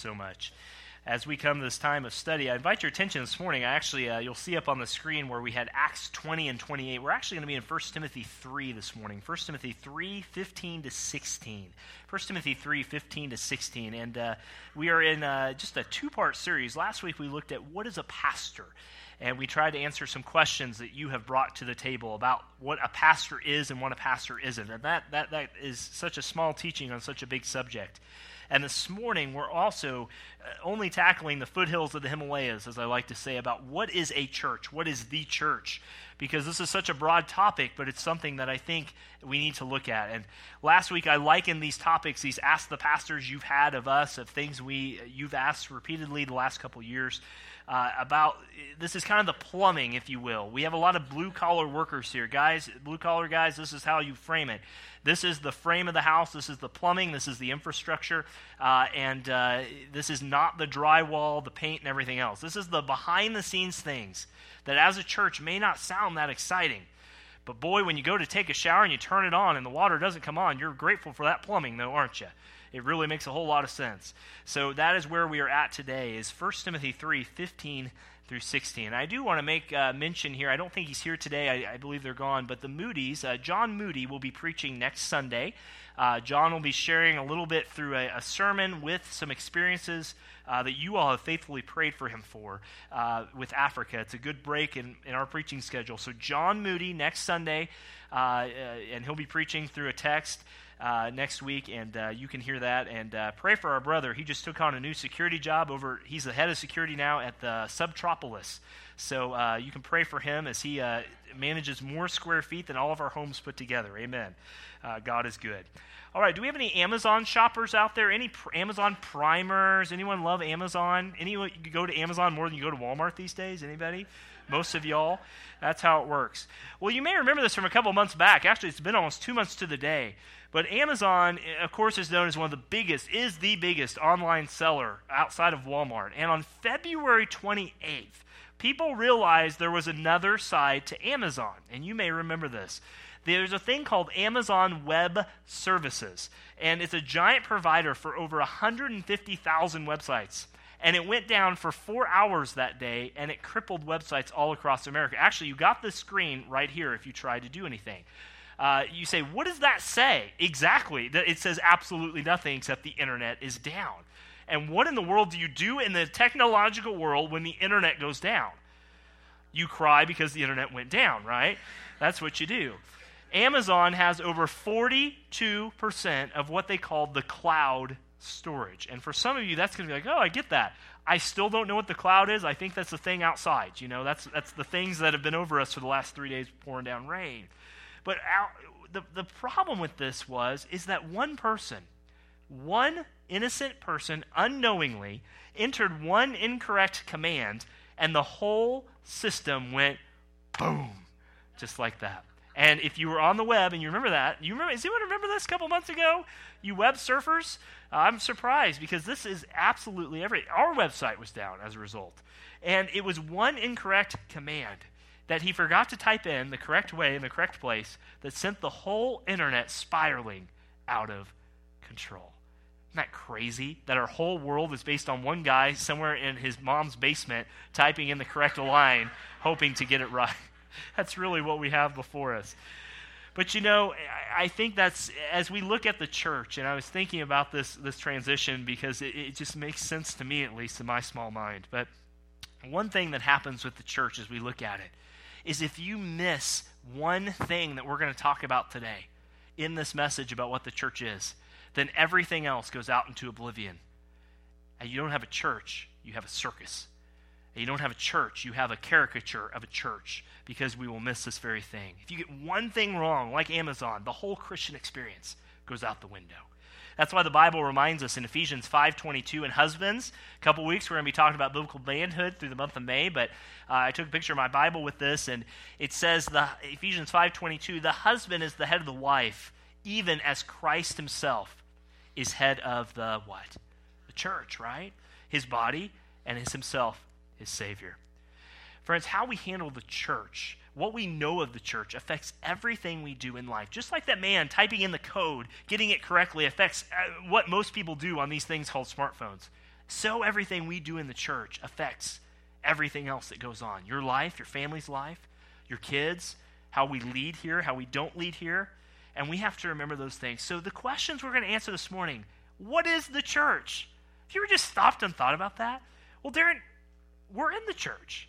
so much. As we come to this time of study, I invite your attention this morning. I actually, uh, you'll see up on the screen where we had Acts 20 and 28. We're actually going to be in 1 Timothy 3 this morning. 1 Timothy 3, 15 to 16. 1 Timothy 3, 15 to 16. And uh, we are in uh, just a two part series. Last week we looked at what is a pastor and we tried to answer some questions that you have brought to the table about what a pastor is and what a pastor isn't. And that, that, that is such a small teaching on such a big subject. And this morning, we're also uh, only tackling the foothills of the Himalayas, as I like to say, about what is a church? What is the church? Because this is such a broad topic, but it's something that I think we need to look at. And last week, I likened these topics, these Ask the Pastors you've had of us, of things we you've asked repeatedly the last couple years. Uh, about this is kind of the plumbing, if you will. We have a lot of blue collar workers here, guys. Blue collar guys, this is how you frame it. This is the frame of the house. This is the plumbing. This is the infrastructure. Uh, and uh, this is not the drywall, the paint, and everything else. This is the behind the scenes things that as a church may not sound that exciting. But boy, when you go to take a shower and you turn it on and the water doesn't come on, you're grateful for that plumbing, though, aren't you? It really makes a whole lot of sense. So that is where we are at today is 1 Timothy 3, 15 through 16. I do want to make uh, mention here, I don't think he's here today, I, I believe they're gone, but the Moody's, uh, John Moody will be preaching next Sunday. Uh, John will be sharing a little bit through a, a sermon with some experiences uh, that you all have faithfully prayed for him for uh, with Africa. It's a good break in, in our preaching schedule. So, John Moody next Sunday, uh, and he'll be preaching through a text uh, next week, and uh, you can hear that. And uh, pray for our brother. He just took on a new security job over. He's the head of security now at the Subtropolis. So uh, you can pray for him as he uh, manages more square feet than all of our homes put together. Amen. Uh, God is good. All right. Do we have any Amazon shoppers out there? Any pr- Amazon primers? Anyone love Amazon? Anyone go to Amazon more than you go to Walmart these days? Anybody? Most of y'all. That's how it works. Well, you may remember this from a couple months back. Actually, it's been almost two months to the day. But Amazon, eh, of course, is known as one of the biggest, is the biggest online seller outside of Walmart. And on February 28th, people realized there was another side to Amazon. And you may remember this. There's a thing called Amazon Web Services, and it's a giant provider for over 150,000 websites. And it went down for four hours that day, and it crippled websites all across America. Actually, you got the screen right here if you tried to do anything. Uh, you say, what does that say? Exactly. It says absolutely nothing except the internet is down. And what in the world do you do in the technological world when the internet goes down? You cry because the internet went down, right? That's what you do. Amazon has over 42% of what they call the cloud storage. And for some of you, that's going to be like, oh, I get that. I still don't know what the cloud is. I think that's the thing outside. You know, that's, that's the things that have been over us for the last three days pouring down rain. But our, the, the problem with this was is that one person, one innocent person unknowingly entered one incorrect command and the whole system went boom, just like that. And if you were on the web and you remember that, you remember, does anyone remember this a couple months ago? You web surfers? I'm surprised because this is absolutely every. Our website was down as a result. And it was one incorrect command that he forgot to type in the correct way in the correct place that sent the whole internet spiraling out of control. Isn't that crazy that our whole world is based on one guy somewhere in his mom's basement typing in the correct line, hoping to get it right? That's really what we have before us. But you know, I think that's as we look at the church, and I was thinking about this this transition because it, it just makes sense to me, at least in my small mind. But one thing that happens with the church as we look at it is if you miss one thing that we're going to talk about today in this message about what the church is, then everything else goes out into oblivion. And you don't have a church, you have a circus. And you don't have a church, you have a caricature of a church because we will miss this very thing. If you get one thing wrong, like Amazon, the whole Christian experience goes out the window. That's why the Bible reminds us in Ephesians 5:22 and husbands. A couple weeks we're going to be talking about biblical manhood through the month of May, but uh, I took a picture of my Bible with this and it says the Ephesians 5:22, the husband is the head of the wife, even as Christ himself is head of the what? The church, right? His body and his himself his savior. Friends, how we handle the church what we know of the church affects everything we do in life. Just like that man typing in the code, getting it correctly affects uh, what most people do on these things called smartphones. So everything we do in the church affects everything else that goes on your life, your family's life, your kids, how we lead here, how we don't lead here. And we have to remember those things. So, the questions we're going to answer this morning what is the church? If you ever just stopped and thought about that? Well, Darren, we're in the church.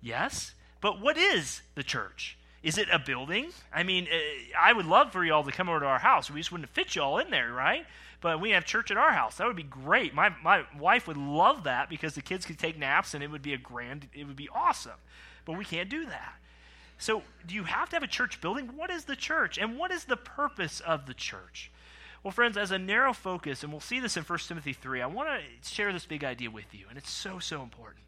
Yes. But what is the church? Is it a building? I mean, uh, I would love for y'all to come over to our house. We just wouldn't fit y'all in there, right? But we have church at our house. That would be great. My, my wife would love that because the kids could take naps and it would be a grand, it would be awesome. But we can't do that. So, do you have to have a church building? What is the church? And what is the purpose of the church? Well, friends, as a narrow focus, and we'll see this in 1 Timothy 3, I want to share this big idea with you, and it's so, so important.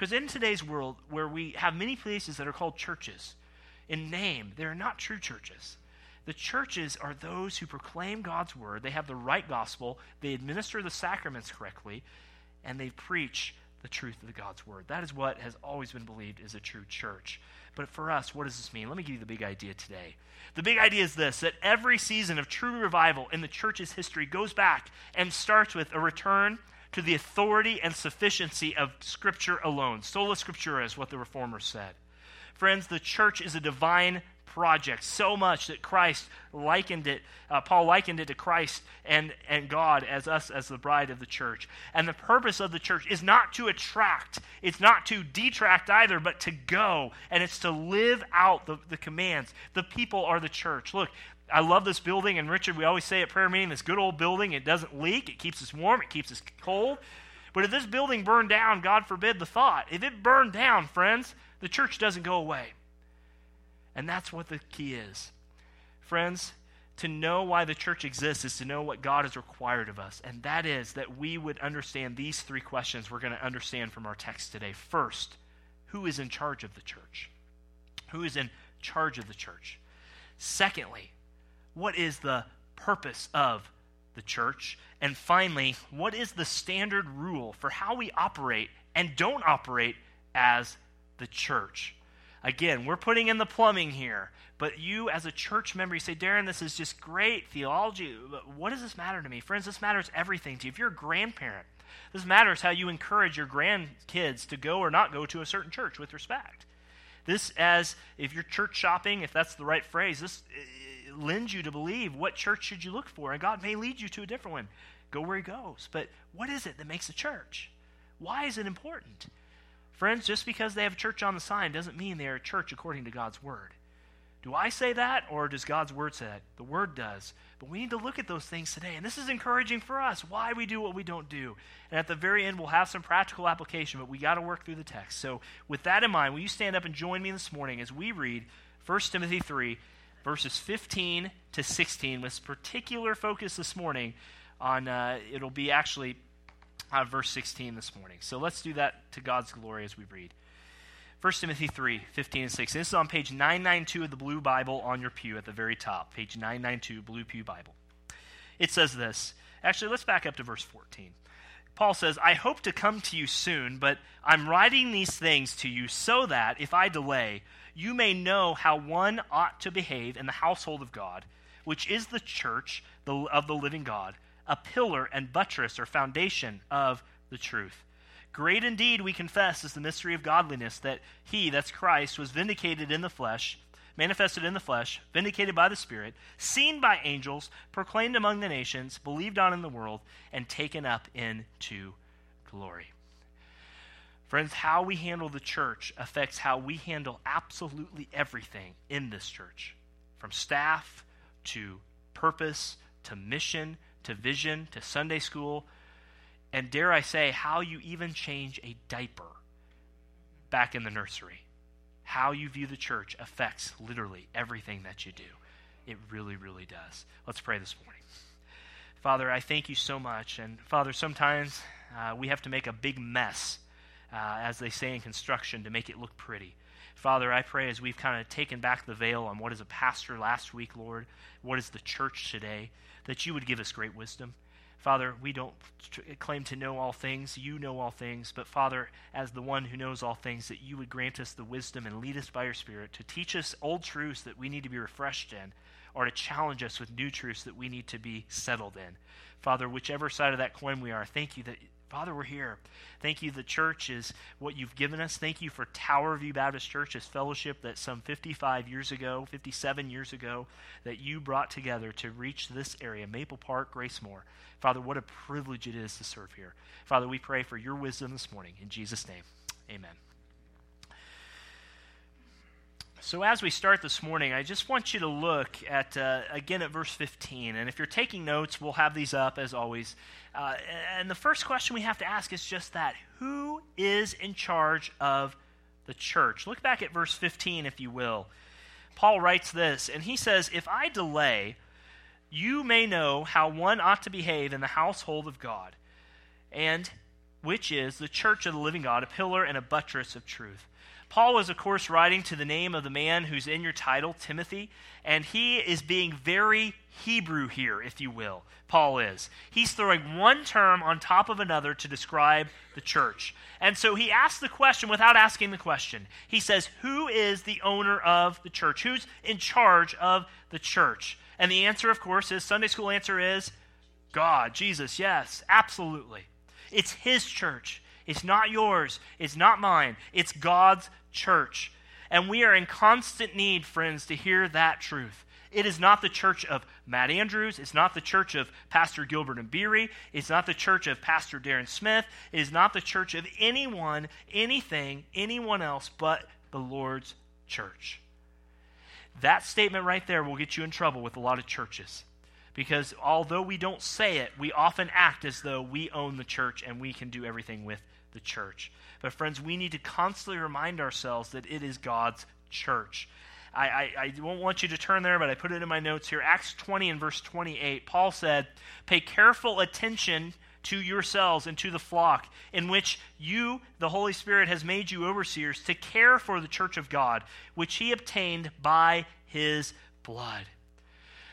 Because in today's world, where we have many places that are called churches, in name, they're not true churches. The churches are those who proclaim God's word, they have the right gospel, they administer the sacraments correctly, and they preach the truth of God's word. That is what has always been believed is a true church. But for us, what does this mean? Let me give you the big idea today. The big idea is this that every season of true revival in the church's history goes back and starts with a return to the authority and sufficiency of Scripture alone. Sola Scriptura is what the Reformers said. Friends, the church is a divine project so much that Christ likened it, uh, Paul likened it to Christ and, and God as us as the bride of the church. And the purpose of the church is not to attract, it's not to detract either, but to go. And it's to live out the, the commands. The people are the church. Look, I love this building, and Richard, we always say at prayer meeting, this good old building, it doesn't leak, it keeps us warm, it keeps us cold. But if this building burned down, God forbid the thought, if it burned down, friends, the church doesn't go away. And that's what the key is. Friends, to know why the church exists is to know what God has required of us. And that is that we would understand these three questions we're going to understand from our text today. First, who is in charge of the church? Who is in charge of the church? Secondly, what is the purpose of the church? And finally, what is the standard rule for how we operate and don't operate as the church? Again, we're putting in the plumbing here, but you as a church member, you say, Darren, this is just great theology, but what does this matter to me? Friends, this matters everything to you. If you're a grandparent, this matters how you encourage your grandkids to go or not go to a certain church with respect. This, as if you're church shopping, if that's the right phrase, this lends you to believe what church should you look for, and God may lead you to a different one. Go where He goes. But what is it that makes a church? Why is it important? Friends, just because they have a church on the sign doesn't mean they are a church according to God's Word. Do I say that, or does God's Word say that? The Word does. But we need to look at those things today. And this is encouraging for us why we do what we don't do. And at the very end, we'll have some practical application, but we got to work through the text. So, with that in mind, will you stand up and join me this morning as we read 1 Timothy 3, verses 15 to 16, with particular focus this morning on, uh, it'll be actually uh, verse 16 this morning. So let's do that to God's glory as we read. 1 Timothy 3, 15 and 16. This is on page 992 of the Blue Bible on your pew at the very top. Page 992, Blue Pew Bible. It says this. Actually, let's back up to verse 14. Paul says, I hope to come to you soon, but I'm writing these things to you so that, if I delay, you may know how one ought to behave in the household of God, which is the church of the living God, a pillar and buttress or foundation of the truth. Great indeed, we confess, is the mystery of godliness that he, that's Christ, was vindicated in the flesh, manifested in the flesh, vindicated by the Spirit, seen by angels, proclaimed among the nations, believed on in the world, and taken up into glory. Friends, how we handle the church affects how we handle absolutely everything in this church from staff to purpose to mission to vision to Sunday school, and dare I say, how you even change a diaper back in the nursery. How you view the church affects literally everything that you do. It really, really does. Let's pray this morning. Father, I thank you so much. And Father, sometimes uh, we have to make a big mess, uh, as they say in construction, to make it look pretty. Father, I pray as we've kind of taken back the veil on what is a pastor last week, Lord, what is the church today, that you would give us great wisdom. Father, we don't claim to know all things. You know all things. But Father, as the one who knows all things, that you would grant us the wisdom and lead us by your Spirit to teach us old truths that we need to be refreshed in, or to challenge us with new truths that we need to be settled in. Father, whichever side of that coin we are, thank you that Father, we're here. Thank you. The church is what you've given us. Thank you for Tower View Baptist Church as fellowship that some 55 years ago, 57 years ago, that you brought together to reach this area, Maple Park, Gracemor. Father, what a privilege it is to serve here. Father, we pray for your wisdom this morning. In Jesus' name, amen. So, as we start this morning, I just want you to look at, uh, again, at verse 15. And if you're taking notes, we'll have these up as always. Uh, and the first question we have to ask is just that Who is in charge of the church? Look back at verse 15, if you will. Paul writes this, and he says, If I delay, you may know how one ought to behave in the household of God, and which is the church of the living God, a pillar and a buttress of truth. Paul was, of course, writing to the name of the man who's in your title, Timothy, and he is being very Hebrew here, if you will. Paul is. He's throwing one term on top of another to describe the church. And so he asks the question without asking the question. He says, Who is the owner of the church? Who's in charge of the church? And the answer, of course, is Sunday school answer is God, Jesus, yes, absolutely. It's his church. It's not yours. It's not mine. It's God's church. And we are in constant need, friends, to hear that truth. It is not the church of Matt Andrews. It's not the church of Pastor Gilbert and Beery. It's not the church of Pastor Darren Smith. It is not the church of anyone, anything, anyone else but the Lord's church. That statement right there will get you in trouble with a lot of churches. Because although we don't say it, we often act as though we own the church and we can do everything with the church. But, friends, we need to constantly remind ourselves that it is God's church. I, I, I, won't want you to turn there, but I put it in my notes here. Acts 20 and verse 28, Paul said, Pay careful attention to yourselves and to the flock, in which you, the Holy Spirit, has made you overseers to care for the church of God, which he obtained by his blood.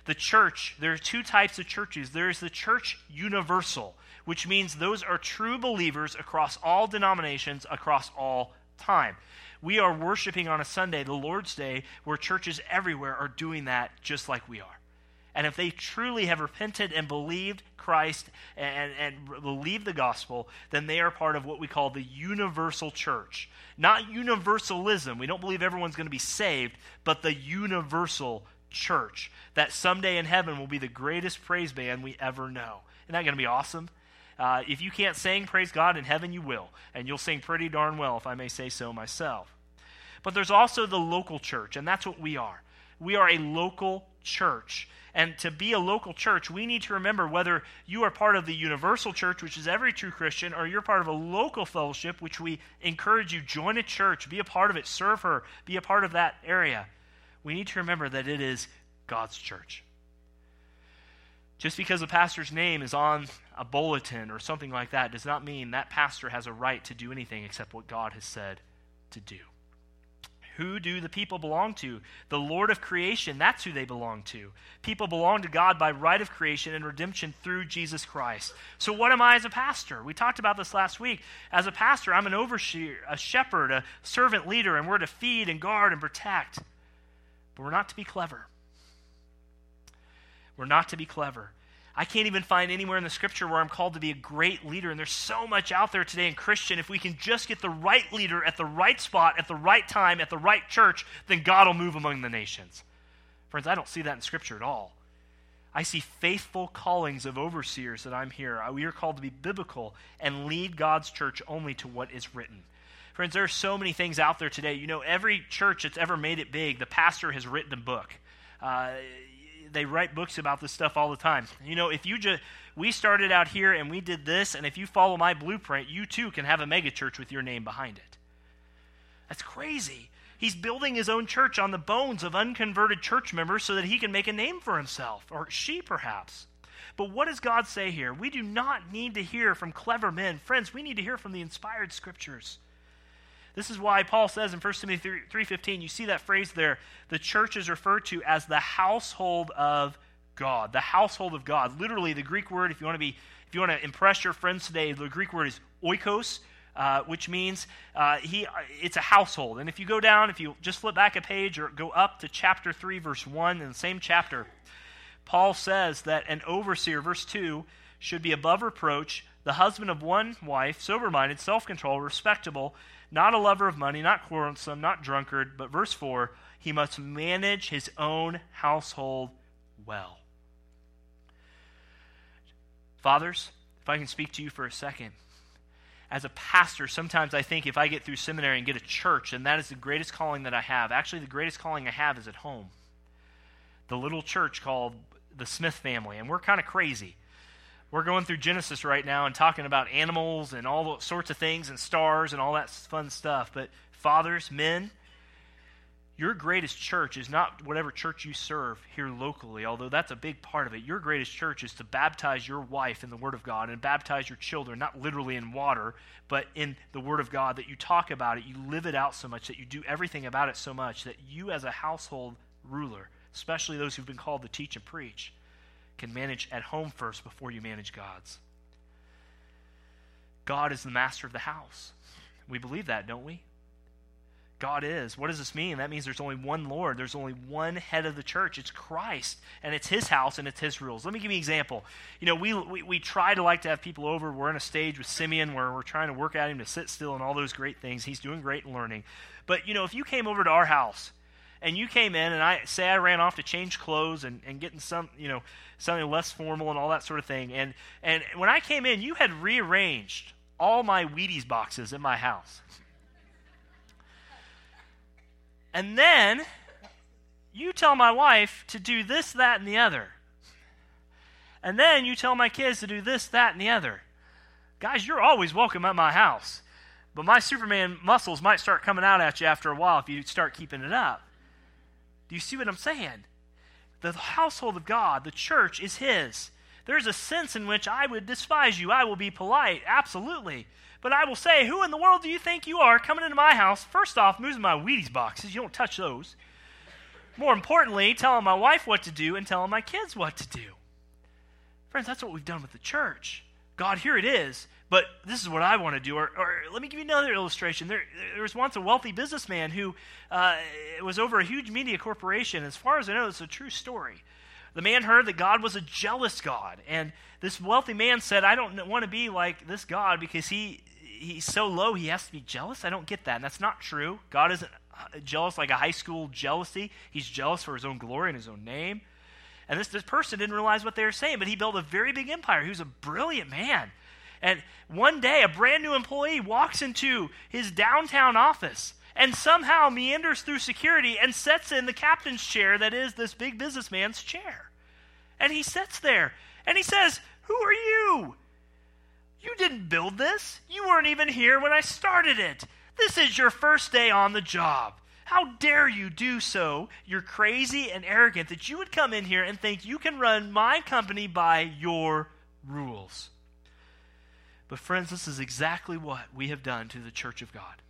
The church, there are two types of churches. There is the church universal, which means those are true believers across all denominations, across all time. We are worshiping on a Sunday, the Lord's Day, where churches everywhere are doing that just like we are. And if they truly have repented and believed Christ and, and believe the gospel, then they are part of what we call the universal church. Not universalism. We don't believe everyone's going to be saved, but the universal church. That someday in heaven will be the greatest praise band we ever know. Isn't that going to be awesome? Uh, if you can't sing, praise God, in heaven you will. And you'll sing pretty darn well, if I may say so myself. But there's also the local church, and that's what we are. We are a local church. And to be a local church, we need to remember whether you are part of the universal church, which is every true Christian, or you're part of a local fellowship, which we encourage you join a church, be a part of it, serve her, be a part of that area. We need to remember that it is God's church. Just because a pastor's name is on a bulletin or something like that does not mean that pastor has a right to do anything except what God has said to do. Who do the people belong to? The Lord of creation, that's who they belong to. People belong to God by right of creation and redemption through Jesus Christ. So, what am I as a pastor? We talked about this last week. As a pastor, I'm an overseer, a shepherd, a servant leader, and we're to feed and guard and protect. But we're not to be clever. We're not to be clever. I can't even find anywhere in the scripture where I'm called to be a great leader. And there's so much out there today in Christian. If we can just get the right leader at the right spot, at the right time, at the right church, then God will move among the nations. Friends, I don't see that in scripture at all. I see faithful callings of overseers that I'm here. We are called to be biblical and lead God's church only to what is written. Friends, there are so many things out there today. You know, every church that's ever made it big, the pastor has written a book. Uh, they write books about this stuff all the time. You know, if you just we started out here and we did this, and if you follow my blueprint, you too can have a megachurch with your name behind it. That's crazy. He's building his own church on the bones of unconverted church members so that he can make a name for himself, or she perhaps. But what does God say here? We do not need to hear from clever men. Friends, we need to hear from the inspired scriptures. This is why Paul says in 1 Timothy 3:15, you see that phrase there, the church is referred to as the household of God. The household of God. Literally the Greek word if you want to be if you want to impress your friends today, the Greek word is oikos, uh, which means uh, he, it's a household. And if you go down, if you just flip back a page or go up to chapter 3, verse 1, in the same chapter, Paul says that an overseer, verse 2, should be above reproach, the husband of one wife, sober minded, self controlled, respectable, not a lover of money, not quarrelsome, not drunkard, but verse 4 he must manage his own household well. Fathers, if I can speak to you for a second. As a pastor, sometimes I think if I get through seminary and get a church, and that is the greatest calling that I have. Actually, the greatest calling I have is at home. The little church called the Smith family, and we're kind of crazy. We're going through Genesis right now and talking about animals and all sorts of things and stars and all that fun stuff. But fathers, men, your greatest church is not whatever church you serve here locally, although that's a big part of it. Your greatest church is to baptize your wife in the Word of God and baptize your children, not literally in water, but in the Word of God, that you talk about it, you live it out so much, that you do everything about it so much, that you as a household ruler, especially those who've been called to teach and preach, can manage at home first before you manage God's. God is the master of the house. We believe that, don't we? God is. What does this mean? That means there's only one Lord. There's only one head of the church. It's Christ, and it's His house and it's His rules. Let me give you an example. You know, we, we, we try to like to have people over. We're in a stage with Simeon where we're trying to work at him to sit still and all those great things. He's doing great and learning. But, you know, if you came over to our house and you came in and I say I ran off to change clothes and, and getting some, you know, something less formal and all that sort of thing. And and when I came in, you had rearranged all my Wheaties boxes in my house. And then you tell my wife to do this, that, and the other. And then you tell my kids to do this, that, and the other. Guys, you're always welcome at my house. But my Superman muscles might start coming out at you after a while if you start keeping it up. Do you see what I'm saying? The household of God, the church, is His. There's a sense in which I would despise you. I will be polite, absolutely. But I will say, Who in the world do you think you are coming into my house? First off, moving my Wheaties boxes. You don't touch those. More importantly, telling my wife what to do and telling my kids what to do. Friends, that's what we've done with the church. God, here it is, but this is what I want to do. Or, or let me give you another illustration. There, there was once a wealthy businessman who uh, was over a huge media corporation. As far as I know, it's a true story. The man heard that God was a jealous God, and this wealthy man said, "I don't want to be like this God because he he's so low he has to be jealous. I don't get that, and that's not true. God isn't uh, jealous like a high school jealousy. He's jealous for his own glory and his own name." And this, this person didn't realize what they were saying, but he built a very big empire. He was a brilliant man. And one day, a brand new employee walks into his downtown office and somehow meanders through security and sits in the captain's chair that is this big businessman's chair. And he sits there and he says, Who are you? You didn't build this. You weren't even here when I started it. This is your first day on the job. How dare you do so? You're crazy and arrogant that you would come in here and think you can run my company by your rules. But, friends, this is exactly what we have done to the church of God.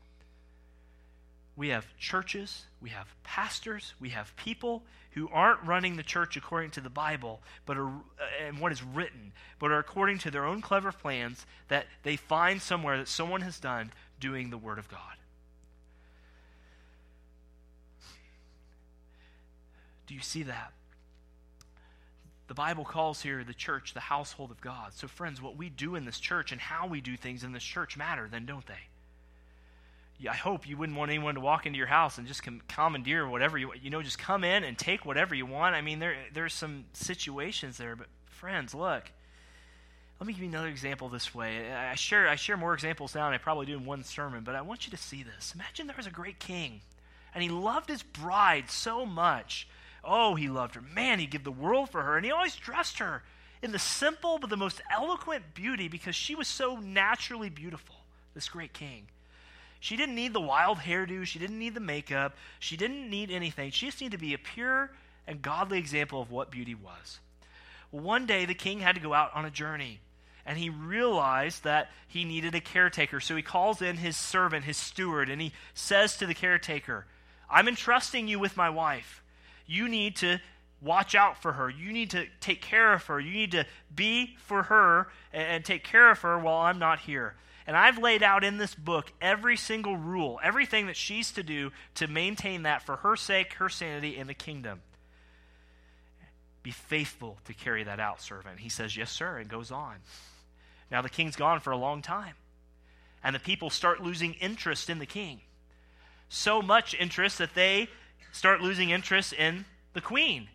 We have churches, we have pastors, we have people who aren't running the church according to the Bible but are, uh, and what is written, but are according to their own clever plans that they find somewhere that someone has done doing the Word of God. Do you see that? The Bible calls here the church the household of God. So, friends, what we do in this church and how we do things in this church matter, then, don't they? I hope you wouldn't want anyone to walk into your house and just commandeer whatever you you know, just come in and take whatever you want. I mean, there there's some situations there, but friends, look. Let me give you another example this way. I share I share more examples now than I probably do in one sermon, but I want you to see this. Imagine there was a great king, and he loved his bride so much Oh, he loved her. Man, he'd give the world for her. And he always dressed her in the simple but the most eloquent beauty because she was so naturally beautiful, this great king. She didn't need the wild hairdo. She didn't need the makeup. She didn't need anything. She just needed to be a pure and godly example of what beauty was. One day the king had to go out on a journey and he realized that he needed a caretaker. So he calls in his servant, his steward, and he says to the caretaker, I'm entrusting you with my wife. You need to watch out for her. You need to take care of her. You need to be for her and take care of her while I'm not here. And I've laid out in this book every single rule, everything that she's to do to maintain that for her sake, her sanity, and the kingdom. Be faithful to carry that out, servant. He says, Yes, sir, and goes on. Now, the king's gone for a long time, and the people start losing interest in the king. So much interest that they start losing interest in the queen.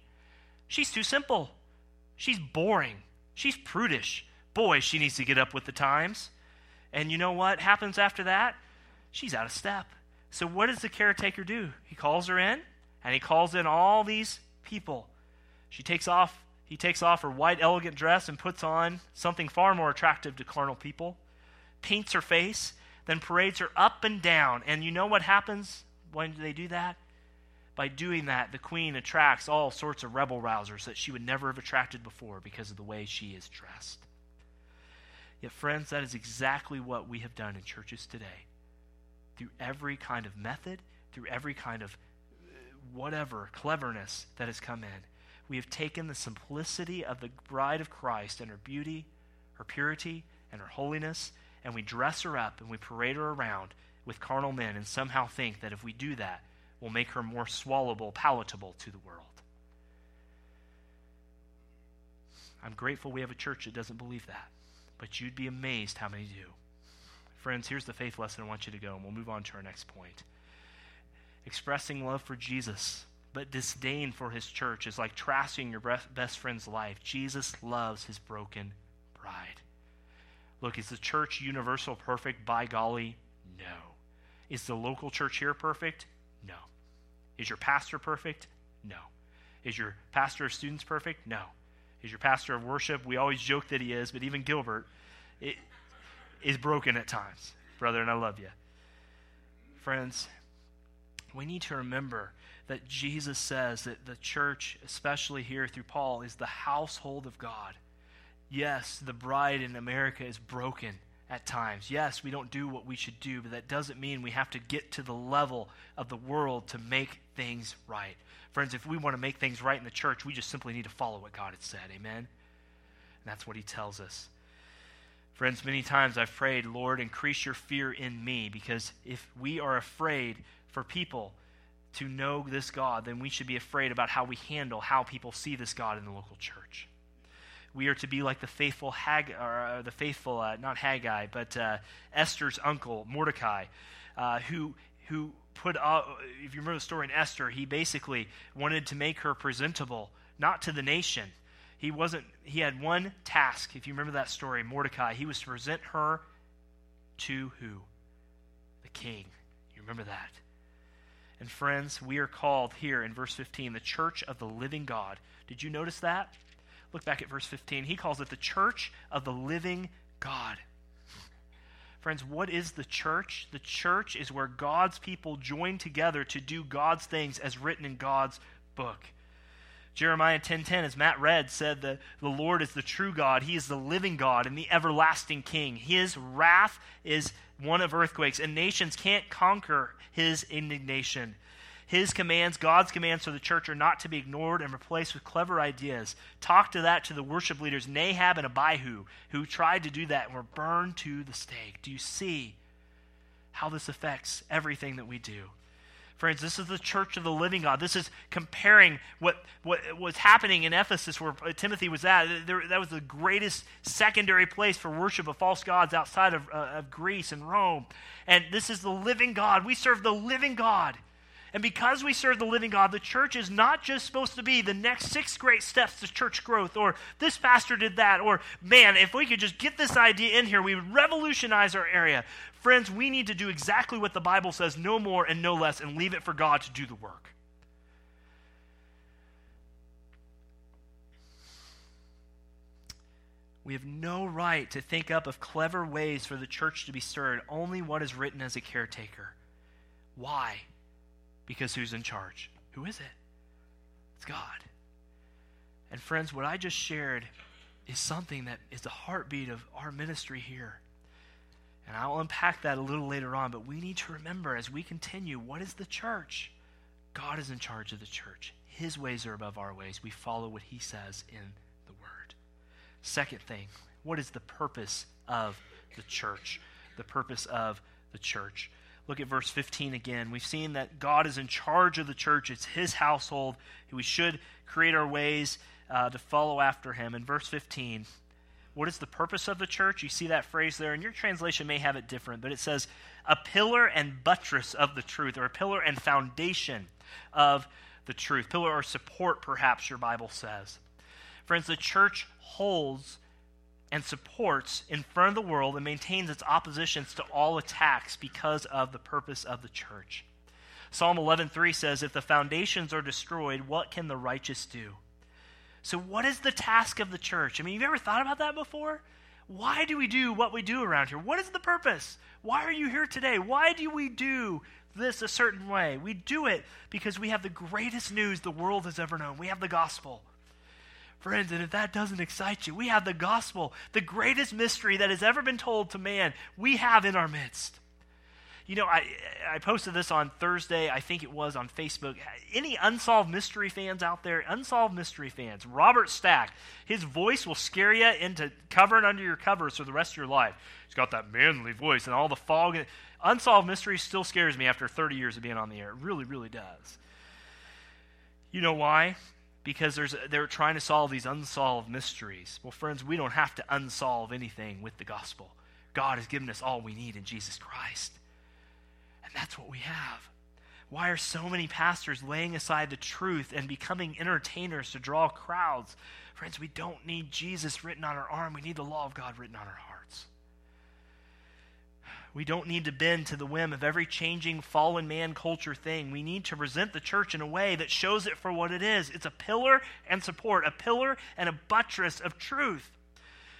She's too simple. She's boring. She's prudish. Boy, she needs to get up with the times. And you know what happens after that? She's out of step. So, what does the caretaker do? He calls her in, and he calls in all these people. She takes off he takes off her white, elegant dress and puts on something far more attractive to carnal people, paints her face, then parades her up and down. And you know what happens when they do that? By doing that, the queen attracts all sorts of rebel rousers that she would never have attracted before because of the way she is dressed. Yet, friends, that is exactly what we have done in churches today. Through every kind of method, through every kind of uh, whatever cleverness that has come in, we have taken the simplicity of the bride of Christ and her beauty, her purity, and her holiness, and we dress her up and we parade her around with carnal men and somehow think that if we do that, we'll make her more swallowable, palatable to the world. I'm grateful we have a church that doesn't believe that, but you'd be amazed how many do. Friends, here's the faith lesson I want you to go, and we'll move on to our next point. Expressing love for Jesus but disdain for his church is like trashing your best friend's life. Jesus loves his broken bride. Look, is the church universal perfect? By golly, no. Is the local church here perfect? No. Is your pastor perfect? No. Is your pastor of students perfect? No. Is your pastor of worship? We always joke that he is, but even Gilbert it, is broken at times, brother, and I love you. Friends, we need to remember that Jesus says that the church, especially here through Paul, is the household of God. Yes, the bride in America is broken at times. Yes, we don't do what we should do, but that doesn't mean we have to get to the level of the world to make things right. Friends, if we want to make things right in the church, we just simply need to follow what God has said. Amen? And that's what he tells us. Friends, many times I've prayed, Lord, increase your fear in me, because if we are afraid for people, to know this God, then we should be afraid about how we handle how people see this God in the local church. We are to be like the faithful Hag, or uh, the faithful, uh, not Haggai, but uh, Esther's uncle Mordecai, uh, who who put. if you remember the story in Esther, he basically wanted to make her presentable, not to the nation. He wasn't. He had one task. If you remember that story, Mordecai, he was to present her to who? The king. You remember that? And friends, we are called here in verse 15 the church of the living God. Did you notice that? Look back at verse 15. He calls it the church of the living God. Friends, what is the church? The church is where God's people join together to do God's things as written in God's book. Jeremiah 10:10 as Matt read said that the Lord is the true God, he is the living God and the everlasting king. His wrath is one of earthquakes, and nations can't conquer his indignation. His commands, God's commands for the church, are not to be ignored and replaced with clever ideas. Talk to that to the worship leaders, Nadab and Abihu, who tried to do that and were burned to the stake. Do you see how this affects everything that we do? Friends, this is the church of the living God. This is comparing what, what was happening in Ephesus, where Timothy was at. There, that was the greatest secondary place for worship of false gods outside of, uh, of Greece and Rome. And this is the living God. We serve the living God. And because we serve the living God, the church is not just supposed to be the next six great steps to church growth, or this pastor did that, or man, if we could just get this idea in here, we would revolutionize our area. Friends, we need to do exactly what the Bible says, no more and no less, and leave it for God to do the work. We have no right to think up of clever ways for the church to be stirred, only what is written as a caretaker. Why? Because who's in charge? Who is it? It's God. And friends, what I just shared is something that is the heartbeat of our ministry here. And I'll unpack that a little later on, but we need to remember as we continue what is the church? God is in charge of the church. His ways are above our ways. We follow what He says in the Word. Second thing, what is the purpose of the church? The purpose of the church. Look at verse 15 again. We've seen that God is in charge of the church, it's His household. We should create our ways uh, to follow after Him. In verse 15, what is the purpose of the church? You see that phrase there, and your translation may have it different, but it says a pillar and buttress of the truth, or a pillar and foundation of the truth. Pillar or support, perhaps your Bible says. Friends, the church holds and supports in front of the world and maintains its oppositions to all attacks because of the purpose of the church. Psalm 11:3 says, "If the foundations are destroyed, what can the righteous do?" So, what is the task of the church? I mean, you've ever thought about that before? Why do we do what we do around here? What is the purpose? Why are you here today? Why do we do this a certain way? We do it because we have the greatest news the world has ever known. We have the gospel. Friends, and if that doesn't excite you, we have the gospel, the greatest mystery that has ever been told to man, we have in our midst. You know, I, I posted this on Thursday, I think it was on Facebook. Any unsolved mystery fans out there? Unsolved mystery fans. Robert Stack, his voice will scare you into covering under your covers for the rest of your life. He's got that manly voice and all the fog. Unsolved mystery still scares me after 30 years of being on the air. It really, really does. You know why? Because they're trying to solve these unsolved mysteries. Well, friends, we don't have to unsolve anything with the gospel. God has given us all we need in Jesus Christ. And that's what we have. Why are so many pastors laying aside the truth and becoming entertainers to draw crowds? Friends, we don't need Jesus written on our arm. We need the law of God written on our heart. We don't need to bend to the whim of every changing fallen man culture thing. We need to present the church in a way that shows it for what it is. It's a pillar and support, a pillar and a buttress of truth.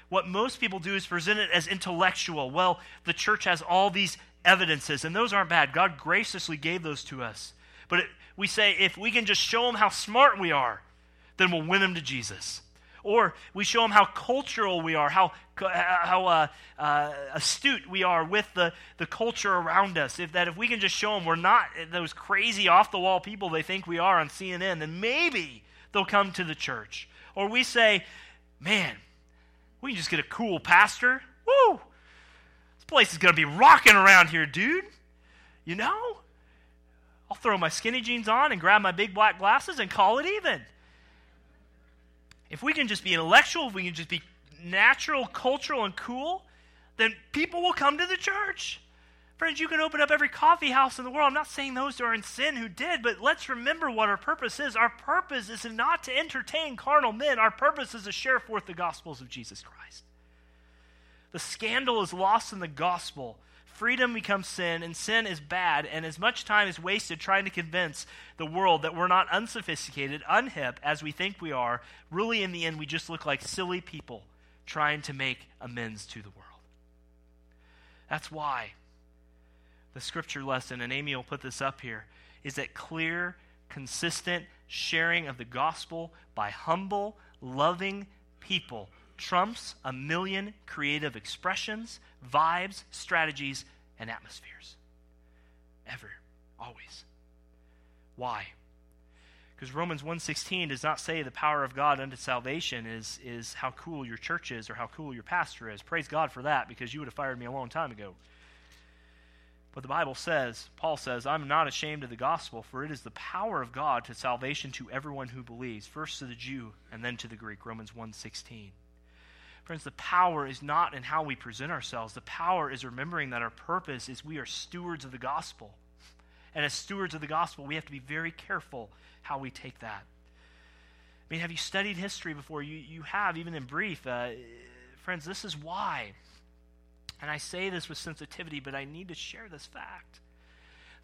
What most people do is present it as intellectual. Well, the church has all these evidences, and those aren't bad. God graciously gave those to us. But it, we say if we can just show them how smart we are, then we'll win them to Jesus. Or we show them how cultural we are, how, how uh, uh, astute we are with the, the culture around us. If that if we can just show them we're not those crazy off the wall people they think we are on CNN, then maybe they'll come to the church. Or we say, man, we can just get a cool pastor. Woo! This place is going to be rocking around here, dude. You know? I'll throw my skinny jeans on and grab my big black glasses and call it even. If we can just be intellectual, if we can just be natural, cultural, and cool, then people will come to the church. Friends, you can open up every coffee house in the world. I'm not saying those who are in sin who did, but let's remember what our purpose is. Our purpose is not to entertain carnal men, our purpose is to share forth the gospels of Jesus Christ. The scandal is lost in the gospel freedom becomes sin, and sin is bad, and as much time is wasted trying to convince the world that we're not unsophisticated, unhip as we think we are, really in the end, we just look like silly people trying to make amends to the world. That's why the scripture lesson, and Amy will put this up here, is that clear, consistent sharing of the gospel by humble, loving people trumps a million creative expressions, vibes, strategies, and atmospheres. Ever. Always. Why? Because Romans 1.16 does not say the power of God unto salvation is, is how cool your church is or how cool your pastor is. Praise God for that, because you would have fired me a long time ago. But the Bible says, Paul says, I'm not ashamed of the gospel, for it is the power of God to salvation to everyone who believes, first to the Jew and then to the Greek, Romans 1.16. Friends, the power is not in how we present ourselves. The power is remembering that our purpose is we are stewards of the gospel. And as stewards of the gospel, we have to be very careful how we take that. I mean, have you studied history before? You, you have, even in brief. Uh, friends, this is why. And I say this with sensitivity, but I need to share this fact.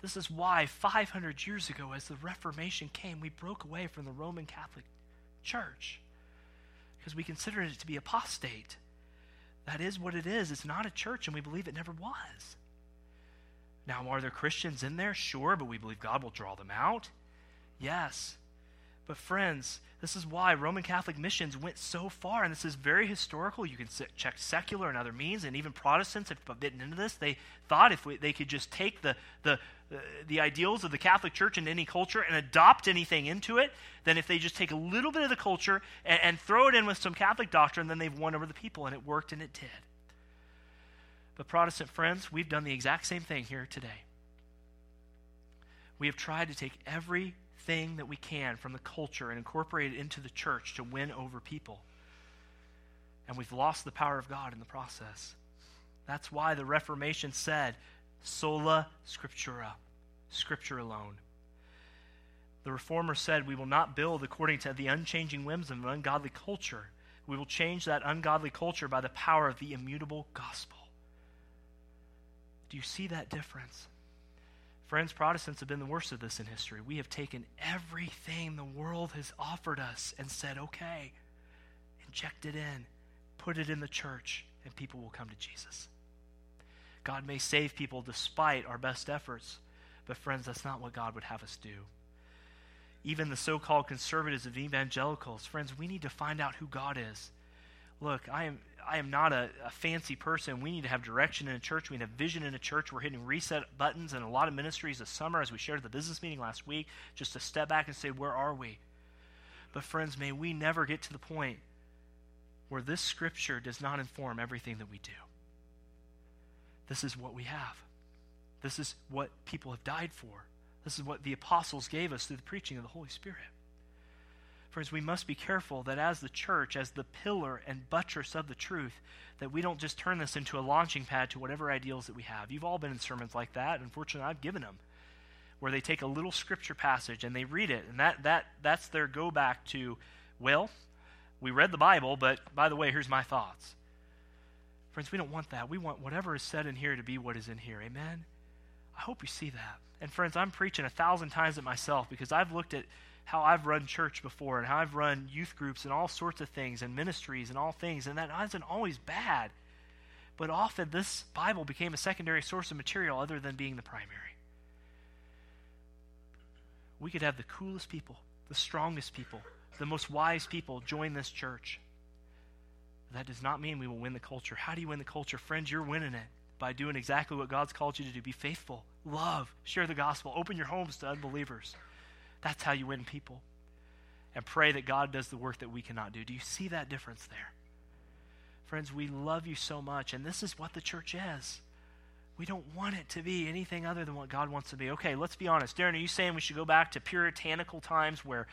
This is why 500 years ago, as the Reformation came, we broke away from the Roman Catholic Church because we consider it to be apostate. That is what it is. It's not a church, and we believe it never was. Now, are there Christians in there? Sure, but we believe God will draw them out. Yes. But, friends, this is why Roman Catholic missions went so far, and this is very historical. You can check secular and other means, and even Protestants have bitten into this. They thought if we, they could just take the, the, the ideals of the Catholic Church into any culture and adopt anything into it, then if they just take a little bit of the culture and, and throw it in with some Catholic doctrine, then they've won over the people, and it worked, and it did. But, Protestant friends, we've done the exact same thing here today. We have tried to take every thing that we can from the culture and incorporate it into the church to win over people. And we've lost the power of God in the process. That's why the Reformation said, sola scriptura, scripture alone. The Reformer said, We will not build according to the unchanging whims of an ungodly culture. We will change that ungodly culture by the power of the immutable gospel. Do you see that difference? Friends, Protestants have been the worst of this in history. We have taken everything the world has offered us and said, okay, inject it in, put it in the church, and people will come to Jesus. God may save people despite our best efforts, but friends, that's not what God would have us do. Even the so called conservatives of evangelicals, friends, we need to find out who God is. Look, I am I am not a, a, fancy person. We need to have direction in a church. We need have vision in a church. We're hitting reset buttons in a lot of ministries this summer, as we shared at the business meeting last week, just to step back and say, where are we? But, friends, may we never get to the point where this scripture does not inform everything that we do. This is what we have. This is what people have died for. This is what the apostles gave us through the preaching of the Holy Spirit. Friends, we must be careful that as the church, as the pillar and buttress of the truth, that we don't just turn this into a launching pad to whatever ideals that we have. You've all been in sermons like that. Unfortunately, I've given them, where they take a little scripture passage and they read it, and that, that, that's their go back to, well, we read the Bible, but by the way, here's my thoughts. Friends, we don't want that. We want whatever is said in here to be what is in here. Amen? I hope you see that. And friends, I'm preaching a thousand times at myself because I've looked at how I've run church before and how I've run youth groups and all sorts of things and ministries and all things, and that isn't always bad. But often this Bible became a secondary source of material other than being the primary. We could have the coolest people, the strongest people, the most wise people join this church. That does not mean we will win the culture. How do you win the culture? Friends, you're winning it by doing exactly what God's called you to do. Be faithful, love, share the gospel, open your homes to unbelievers. That's how you win people. And pray that God does the work that we cannot do. Do you see that difference there? Friends, we love you so much, and this is what the church is. We don't want it to be anything other than what God wants to be. Okay, let's be honest. Darren, are you saying we should go back to puritanical times where,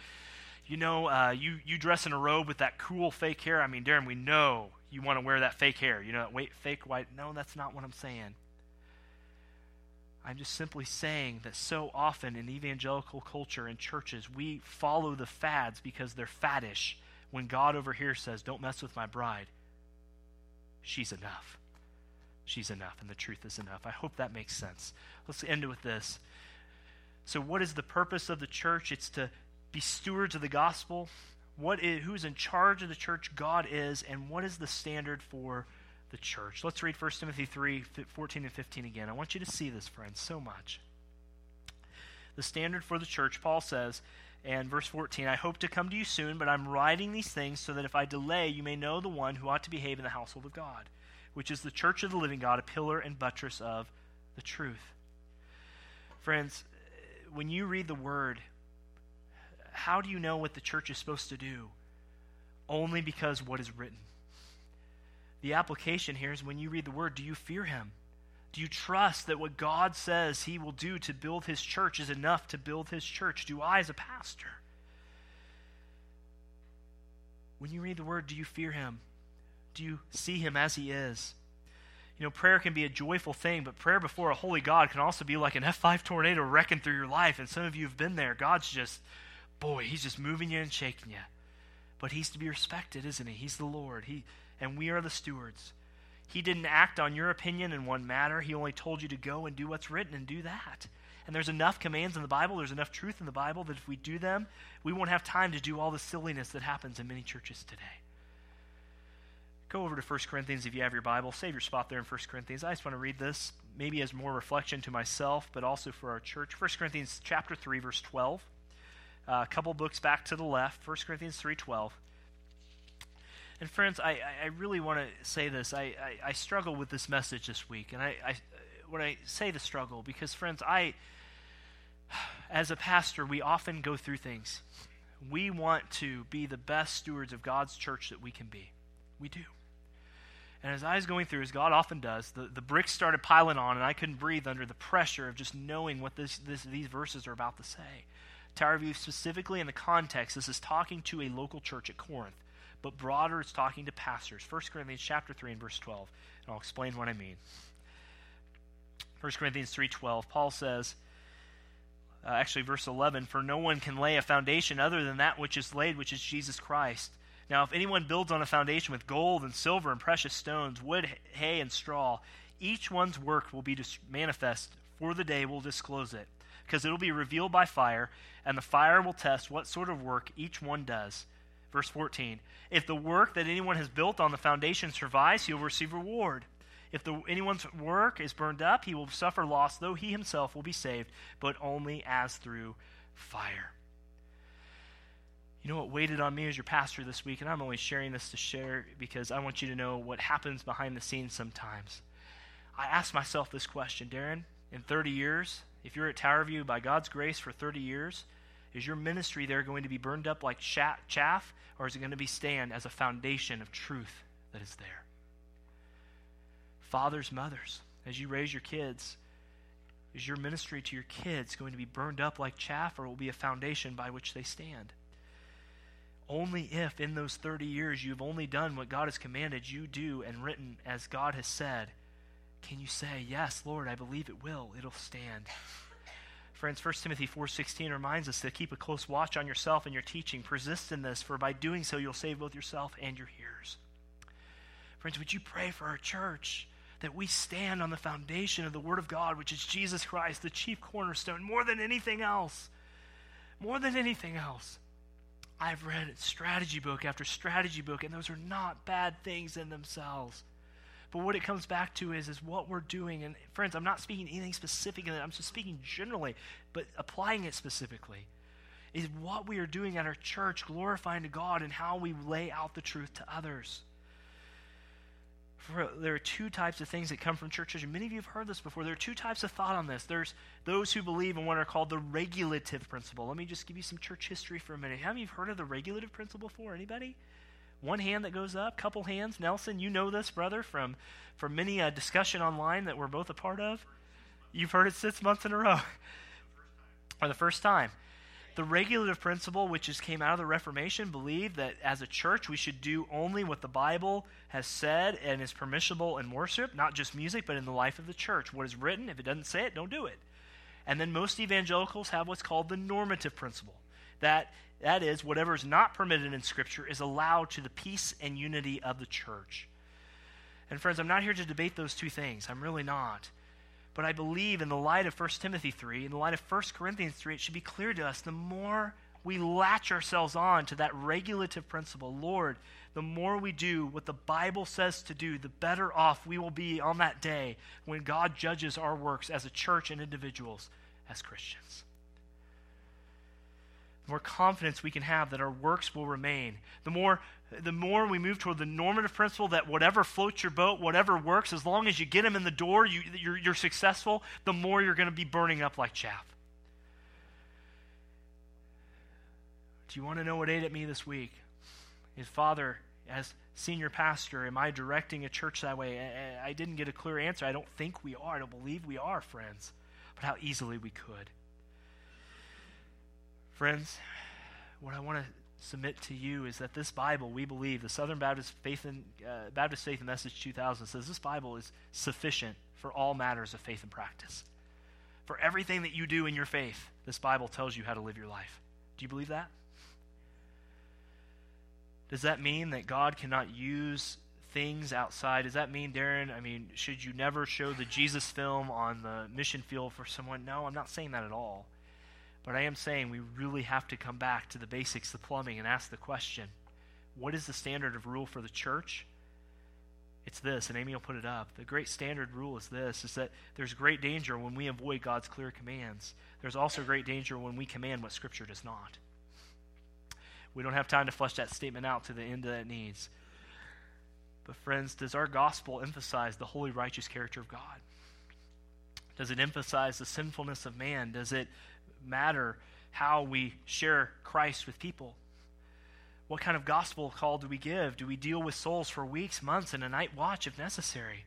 you know, uh, you, you dress in a robe with that cool fake hair? I mean, Darren, we know you want to wear that fake hair. You know, wait, fake white. No, that's not what I'm saying. I'm just simply saying that so often in evangelical culture and churches, we follow the fads because they're faddish. When God over here says, Don't mess with my bride, she's enough. She's enough, and the truth is enough. I hope that makes sense. Let's end it with this. So, what is the purpose of the church? It's to be stewards of the gospel. What is, who's in charge of the church? God is, and what is the standard for the church. Let's read 1 Timothy 3 14 and 15 again. I want you to see this, friends, so much. The standard for the church, Paul says, and verse 14, I hope to come to you soon, but I'm writing these things so that if I delay, you may know the one who ought to behave in the household of God, which is the church of the living God, a pillar and buttress of the truth. Friends, when you read the word, how do you know what the church is supposed to do? Only because what is written. The application here is when you read the word, do you fear him? Do you trust that what God says he will do to build his church is enough to build his church? Do I, as a pastor? When you read the word, do you fear him? Do you see him as he is? You know, prayer can be a joyful thing, but prayer before a holy God can also be like an F5 tornado wrecking through your life. And some of you have been there. God's just, boy, he's just moving you and shaking you. But he's to be respected, isn't he? He's the Lord. He and we are the stewards. He didn't act on your opinion in one matter. He only told you to go and do what's written and do that. And there's enough commands in the Bible, there's enough truth in the Bible that if we do them, we won't have time to do all the silliness that happens in many churches today. Go over to 1 Corinthians if you have your Bible. Save your spot there in 1 Corinthians. I just want to read this, maybe as more reflection to myself, but also for our church. 1 Corinthians chapter 3, verse 12. uh, a couple books back to the left, 1 Corinthians 3.12. And friends, I, I really want to say this. I, I, I, struggle with this message this week. And I, I, when I say the struggle, because friends, I, as a pastor, we often go through things. We want to be the best stewards of God's church that we can be. We do. And as I was going through, as God often does, the, the bricks started piling on, and I couldn't breathe under the pressure of just knowing what this, this, these verses are about to say. Tower View, specifically in the context, this is talking to a local church at Corinth, but broader, it's talking to pastors. 1 Corinthians chapter 3 and verse 12, and I'll explain what I mean. 1 Corinthians 3.12, Paul says, uh, actually verse 11, For no one can lay a foundation other than that which is laid, which is Jesus Christ. Now, if anyone builds on a foundation with gold and silver and precious stones, wood, hay, and straw, each one's work will be manifest, for the day will disclose it, because it will be revealed by fire, and the fire will test what sort of work each one does. Verse 14 If the work that anyone has built on the foundation survives, he will receive reward. If the, anyone's work is burned up, he will suffer loss, though he himself will be saved, but only as through fire. You know what waited on me as your pastor this week, and I'm only sharing this to share because I want you to know what happens behind the scenes sometimes. I asked myself this question, Darren, in 30 years, if you're at Tower View by God's grace for 30 years, is your ministry there going to be burned up like chaff, or is it going to be stand as a foundation of truth that is there? Fathers, mothers, as you raise your kids, is your ministry to your kids going to be burned up like chaff, or will be a foundation by which they stand? Only if in those 30 years you've only done what God has commanded you do and written as God has said, can you say, Yes, Lord, I believe it will. It'll stand. Friends, 1 Timothy 4.16 reminds us to keep a close watch on yourself and your teaching. Persist in this, for by doing so you'll save both yourself and your hearers. Friends, would you pray for our church that we stand on the foundation of the Word of God, which is Jesus Christ, the chief cornerstone, more than anything else. More than anything else. I've read strategy book after strategy book, and those are not bad things in themselves. But what it comes back to is, is what we're doing. And friends, I'm not speaking anything specific in it. I'm just speaking generally, but applying it specifically. Is what we are doing at our church glorifying to God and how we lay out the truth to others. For, there are two types of things that come from churches, and many of you have heard this before. There are two types of thought on this. There's those who believe in what are called the regulative principle. Let me just give you some church history for a minute. Have you heard of the regulative principle before? Anybody? One hand that goes up, couple hands. Nelson, you know this, brother, from, from many a discussion online that we're both a part of. You've heard it six months in a row. or the first time. The regulative principle, which just came out of the Reformation, believed that as a church we should do only what the Bible has said and is permissible in worship, not just music, but in the life of the church. What is written, if it doesn't say it, don't do it. And then most evangelicals have what's called the normative principle. That that is, whatever is not permitted in Scripture is allowed to the peace and unity of the church. And friends, I'm not here to debate those two things. I'm really not. But I believe in the light of 1 Timothy 3, in the light of 1 Corinthians 3, it should be clear to us the more we latch ourselves on to that regulative principle, Lord, the more we do what the Bible says to do, the better off we will be on that day when God judges our works as a church and individuals as Christians the more confidence we can have that our works will remain. The more, the more we move toward the normative principle that whatever floats your boat, whatever works, as long as you get them in the door, you, you're, you're successful, the more you're going to be burning up like chaff. Do you want to know what ate at me this week? His father, as senior pastor, am I directing a church that way? I, I didn't get a clear answer. I don't think we are. I don't believe we are, friends. But how easily we could. Friends, what I want to submit to you is that this Bible, we believe, the Southern Baptist Faith and uh, Baptist Faith and Message 2000 says this Bible is sufficient for all matters of faith and practice. For everything that you do in your faith, this Bible tells you how to live your life. Do you believe that? Does that mean that God cannot use things outside? Does that mean, Darren, I mean, should you never show the Jesus film on the mission field for someone? No, I'm not saying that at all. But I am saying we really have to come back to the basics, the plumbing, and ask the question what is the standard of rule for the church? It's this, and Amy will put it up. The great standard rule is this is that there's great danger when we avoid God's clear commands. There's also great danger when we command what Scripture does not. We don't have time to flesh that statement out to the end that it needs. But, friends, does our gospel emphasize the holy, righteous character of God? Does it emphasize the sinfulness of man? Does it matter how we share Christ with people? What kind of gospel call do we give? Do we deal with souls for weeks, months, and a night watch if necessary?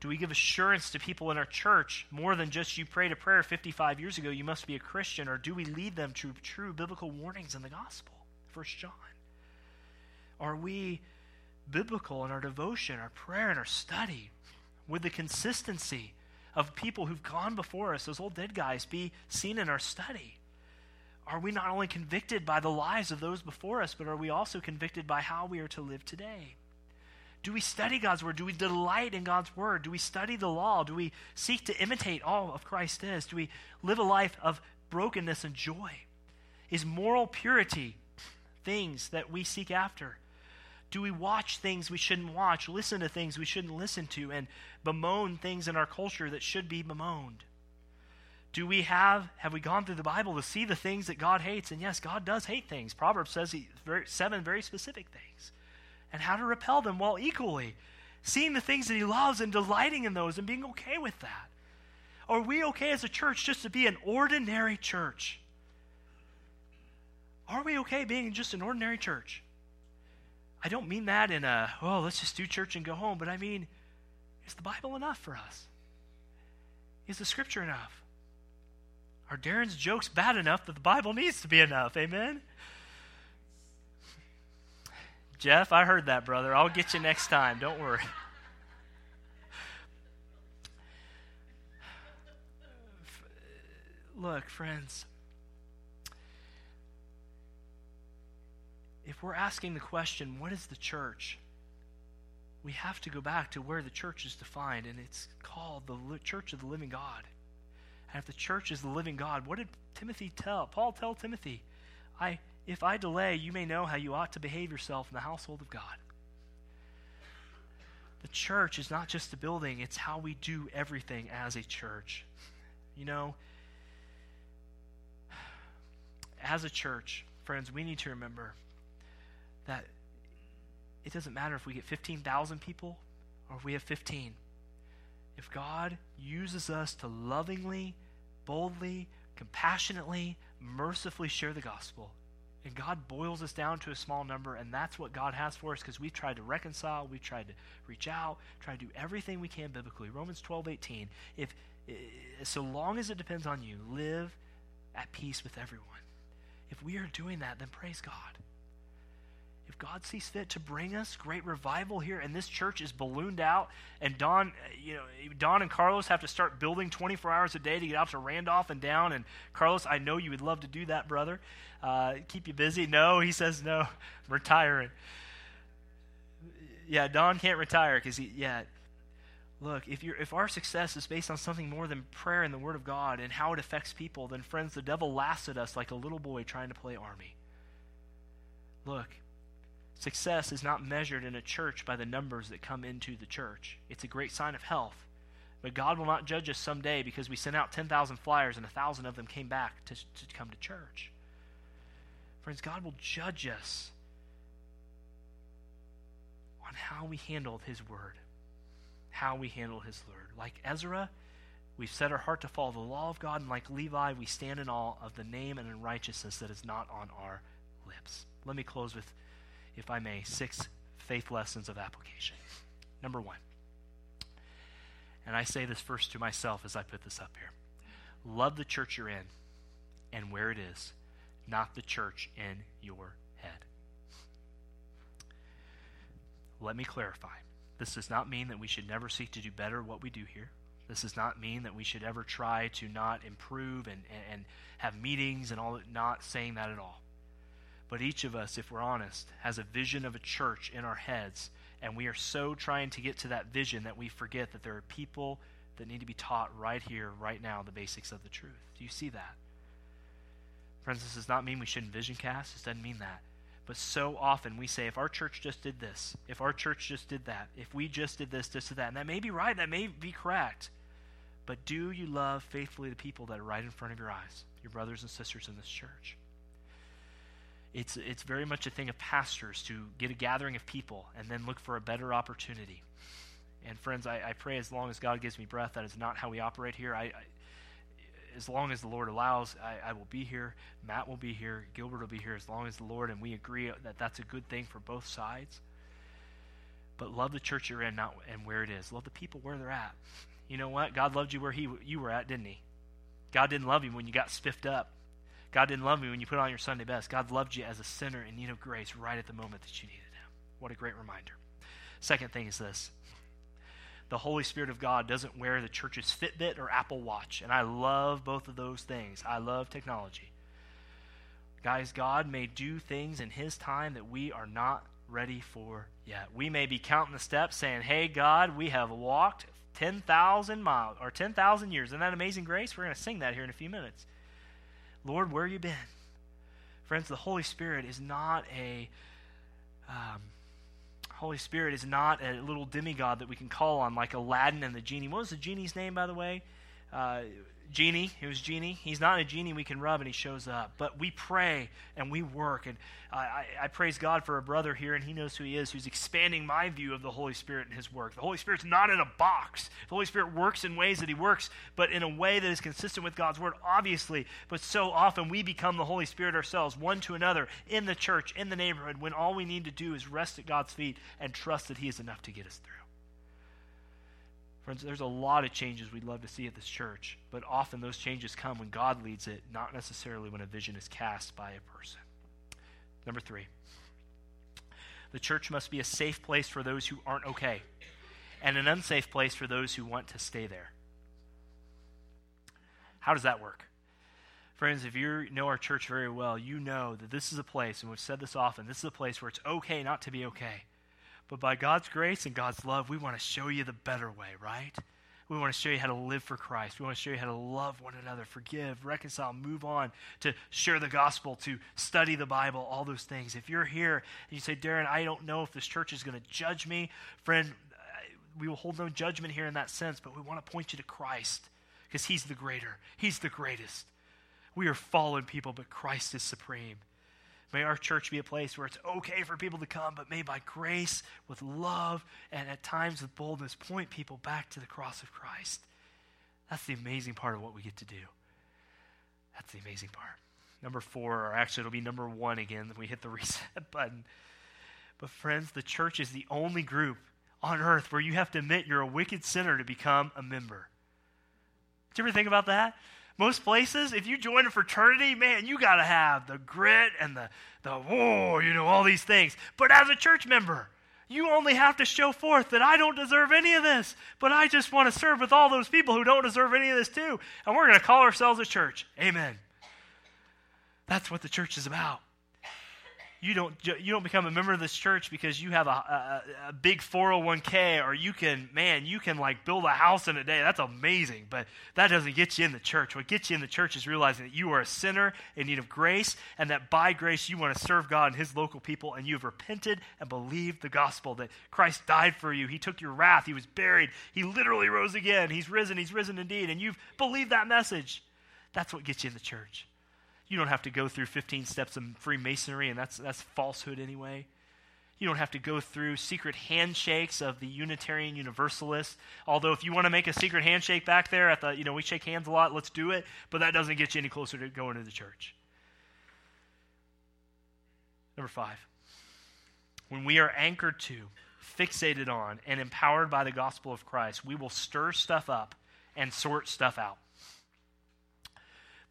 Do we give assurance to people in our church more than just you prayed a prayer 55 years ago, you must be a Christian? Or do we lead them to true biblical warnings in the gospel? First John. Are we biblical in our devotion, our prayer, and our study with the consistency of people who've gone before us, those old dead guys, be seen in our study? Are we not only convicted by the lives of those before us, but are we also convicted by how we are to live today? Do we study God's word? Do we delight in God's word? Do we study the law? Do we seek to imitate all of Christ is? Do we live a life of brokenness and joy? Is moral purity things that we seek after? Do we watch things we shouldn't watch, listen to things we shouldn't listen to, and bemoan things in our culture that should be bemoaned? Do we have have we gone through the Bible to see the things that God hates? And yes, God does hate things. Proverbs says he, very, seven very specific things and how to repel them while equally seeing the things that he loves and delighting in those and being okay with that. Are we okay as a church just to be an ordinary church? Are we okay being just an ordinary church? I don't mean that in a, oh, let's just do church and go home, but I mean, is the Bible enough for us? Is the scripture enough? Are Darren's jokes bad enough that the Bible needs to be enough? Amen? Jeff, I heard that, brother. I'll get you next time. Don't worry. Look, friends, if we're asking the question, what is the church? We have to go back to where the church is defined, and it's called the church of the living God. And if the church is the living God, what did Timothy tell? Paul tell Timothy, I if I delay, you may know how you ought to behave yourself in the household of God. The church is not just a building, it's how we do everything as a church. You know, as a church, friends, we need to remember that it doesn't matter if we get 15,000 people or if we have 15. If God uses us to lovingly, boldly, compassionately, mercifully share the gospel, and God boils us down to a small number, and that's what God has for us because we've tried to reconcile, we've tried to reach out, try to do everything we can biblically. Romans 12, 18. If, so long as it depends on you, live at peace with everyone. If we are doing that, then praise God. If God sees fit to bring us great revival here, and this church is ballooned out, and Don, you know, Don and Carlos have to start building 24 hours a day to get out to Randolph and down. And Carlos, I know you would love to do that, brother. Uh, keep you busy. No, he says no. Retiring. Yeah, Don can't retire because he. Yeah, look, if, you if our success is based on something more than prayer and the Word of God and how it affects people, then, friends, the devil laughs at us like a little boy trying to play army. Look, Success is not measured in a church by the numbers that come into the church. It's a great sign of health. But God will not judge us someday because we sent out 10,000 flyers and 1,000 of them came back to, to come to church. Friends, God will judge us on how we handled His word, how we handle His word. Like Ezra, we've set our heart to follow the law of God, and like Levi, we stand in awe of the name and righteousness that is not on our lips. Let me close with if I may, six faith lessons of application. Number one, and I say this first to myself as I put this up here love the church you're in and where it is, not the church in your head. Let me clarify. This does not mean that we should never seek to do better what we do here. This does not mean that we should ever try to not improve and, and, and have meetings and all not saying that at all. But each of us, if we're honest, has a vision of a church in our heads, and we are so trying to get to that vision that we forget that there are people that need to be taught right here, right now, the basics of the truth. Do you see that? Friends, this does not mean we shouldn't vision cast. This doesn't mean that. But so often we say, if our church just did this, if our church just did that, if we just did this, this, or that, and that may be right, that may be correct. But do you love faithfully the people that are right in front of your eyes, your brothers and sisters in this church? It's, it's very much a thing of pastors to get a gathering of people and then look for a better opportunity. And friends, I, I pray as long as God gives me breath, that is not how we operate here. I, I as long as the Lord allows, I, I, will be here. Matt will be here. Gilbert will be here as long as the Lord, and we agree that that's a good thing for both sides. But love the church you're in, not and where it is. Love the people where they're at. You know what? God loved you where he you were at, didn't He? God didn't love you when you got spiffed up. God didn't love me when you put on your Sunday best. God loved you as a sinner in need of grace right at the moment that you needed Him. What a great reminder. Second thing is this the Holy Spirit of God doesn't wear the church's Fitbit or Apple Watch. And I love both of those things. I love technology. Guys, God may do things in His time that we are not ready for yet. We may be counting the steps saying, Hey, God, we have walked 10,000 miles or 10,000 years. Isn't that amazing grace? We're going to sing that here in a few minutes. Lord, where you been? Friends, the Holy Spirit is not a. Um, Holy Spirit is not a little demigod that we can call on like Aladdin and the genie. What was the genie's name, by the way? Uh, genie. It was genie. He's not a genie we can rub and he shows up. But we pray and we work. And I, I, praise God for a brother here, and he knows who he is, who's expanding my view of the Holy Spirit and his work. The Holy Spirit's not in a box. The Holy Spirit works in ways that he works, but in a way that is consistent with God's word, obviously. But so often we become the Holy Spirit ourselves, one to another, in the church, in the neighborhood, when all we need to do is rest at God's feet and trust that he is enough to get us through. Friends, there's a lot of changes we'd love to see at this church, but often those changes come when God leads it, not necessarily when a vision is cast by a person. Number three, the church must be a safe place for those who aren't okay, and an unsafe place for those who want to stay there. How does that work? Friends, if you know our church very well, you know that this is a place, and we've said this often, this is a place where it's okay not to be okay. But by God's grace and God's love, we want to show you the better way, right? We want to show you how to live for Christ. We want to show you how to love one another, forgive, reconcile, move on, to share the gospel, to study the Bible, all those things. If you're here and you say, Darren, I don't know if this church is going to judge me, friend, we will hold no judgment here in that sense, but we want to point you to Christ because He's the greater, He's the greatest. We are fallen people, but Christ is supreme. May our church be a place where it's okay for people to come, but may by grace, with love, and at times with boldness, point people back to the cross of Christ. That's the amazing part of what we get to do. That's the amazing part. Number four, or actually, it'll be number one again. We hit the reset button. But, friends, the church is the only group on earth where you have to admit you're a wicked sinner to become a member. Did you ever think about that? Most places, if you join a fraternity, man, you got to have the grit and the, the, oh, you know, all these things. But as a church member, you only have to show forth that I don't deserve any of this, but I just want to serve with all those people who don't deserve any of this too. And we're going to call ourselves a church. Amen. That's what the church is about you don't you don't become a member of this church because you have a, a, a, big 401k or you can man you can like build a house in a day. That's amazing. But that doesn't get you in the church. What gets you in the church is realizing that you are a sinner in need of grace and that by grace you want to serve god and his local people and you have repented and believed the gospel that christ died for you. He took your wrath. He was buried. He literally rose again. He's risen. He's risen indeed. And you've believed that message. That's what gets you in the church you don't have to go through 15 steps of Freemasonry, and that's, that's falsehood anyway. You don't have to go through secret handshakes of the Unitarian Universalists. Although, if you want to make a secret handshake back there at the, you know, we shake hands a lot, let's do it. But that doesn't get you any closer to going to the church. Number five, when we are anchored to, fixated on, and empowered by the gospel of Christ, we will stir stuff up and sort stuff out.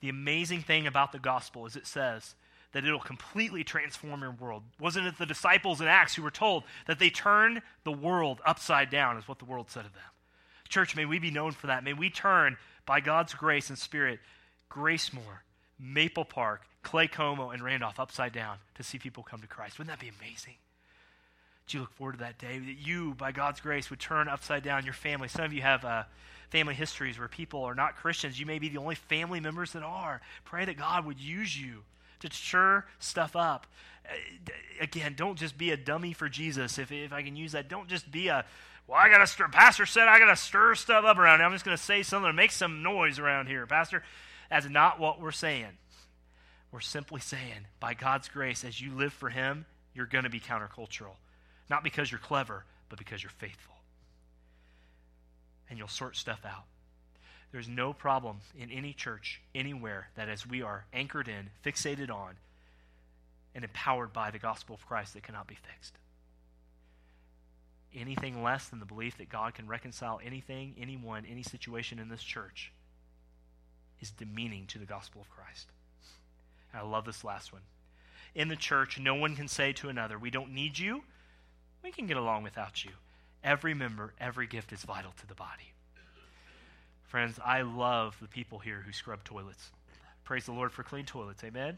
The amazing thing about the gospel is it says that it'll completely transform your world. Wasn't it the disciples in Acts who were told that they turned the world upside down, is what the world said of them? Church, may we be known for that. May we turn, by God's grace and Spirit, Gracemor, Maple Park, Claycomo, and Randolph upside down to see people come to Christ. Wouldn't that be amazing? Do you look forward to that day that you, by God's grace, would turn upside down your family? Some of you have. Uh, family histories where people are not Christians. You may be the only family members that are. Pray that God would use you to stir stuff up. Uh, again, don't just be a dummy for Jesus. If, if I can use that, don't just be a, well, I got to stir, Pastor said I got to stir stuff up around here. I'm just going to say something to make some noise around here. Pastor, that's not what we're saying. We're simply saying, by God's grace, as you live for Him, you're going to be countercultural. Not because you're clever, but because you're faithful. And you'll sort stuff out. There's no problem in any church, anywhere, that as we are anchored in, fixated on, and empowered by the gospel of Christ, that cannot be fixed. Anything less than the belief that God can reconcile anything, anyone, any situation in this church is demeaning to the gospel of Christ. And I love this last one. In the church, no one can say to another, We don't need you. We can get along without you. Every member, every gift is vital to the body. Friends, I love the people here who scrub toilets. Praise the Lord for clean toilets. Amen.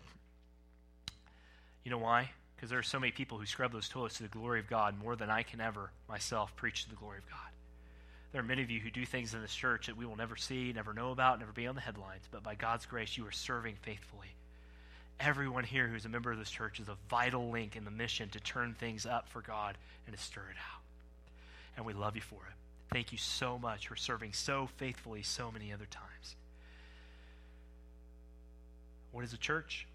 You know why? Because there are so many people who scrub those toilets to the glory of God more than I can ever myself preach to the glory of God. There are many of you who do things in this church that we will never see, never know about, never be on the headlines, but by God's grace, you are serving faithfully. Everyone here who's a member of this church is a vital link in the mission to turn things up for God and to stir it out. And we love you for it. Thank you so much for serving so faithfully so many other times. What is a church?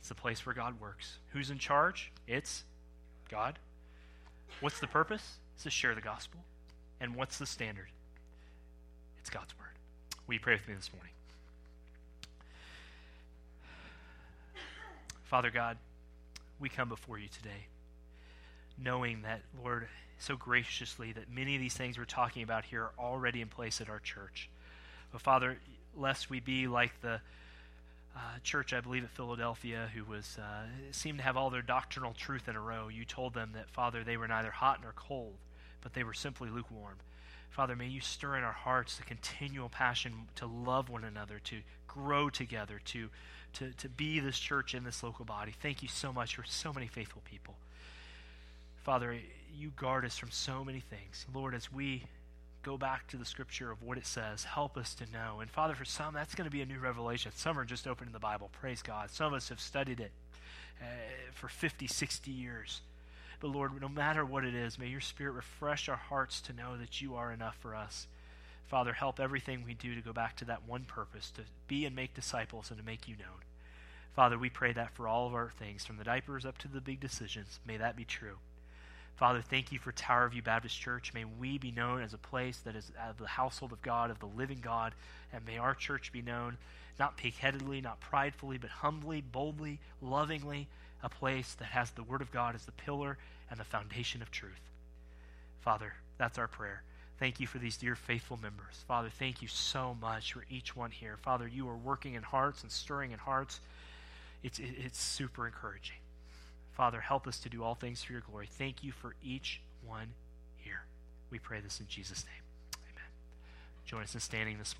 It's the place where God works. Who's in charge? It's God. What's the purpose? It's to share the gospel. And what's the standard? It's God's word. Will you pray with me this morning? Father God, we come before you today knowing that, Lord, so graciously that many of these things we're talking about here are already in place at our church. But Father, lest we be like the uh, church, I believe, at Philadelphia, who was uh, seemed to have all their doctrinal truth in a row. You told them that, Father, they were neither hot nor cold, but they were simply lukewarm. Father, may you stir in our hearts the continual passion to love one another, to grow together, to, to, to be this church in this local body. Thank you so much for so many faithful people. Father, you guard us from so many things. Lord, as we go back to the scripture of what it says, help us to know. And Father, for some, that's going to be a new revelation. Some are just opening the Bible. Praise God. Some of us have studied it uh, for 50, 60 years. But Lord, no matter what it is, may your Spirit refresh our hearts to know that you are enough for us. Father, help everything we do to go back to that one purpose to be and make disciples and to make you known. Father, we pray that for all of our things, from the diapers up to the big decisions. May that be true. Father, thank you for Tower View Baptist Church. May we be known as a place that is of the household of God, of the living God, and may our church be known not pigheadedly, not pridefully, but humbly, boldly, lovingly, a place that has the Word of God as the pillar and the foundation of truth. Father, that's our prayer. Thank you for these dear faithful members. Father, thank you so much for each one here. Father, you are working in hearts and stirring in hearts. It's, it's super encouraging. Father, help us to do all things for your glory. Thank you for each one here. We pray this in Jesus' name. Amen. Join us in standing this morning.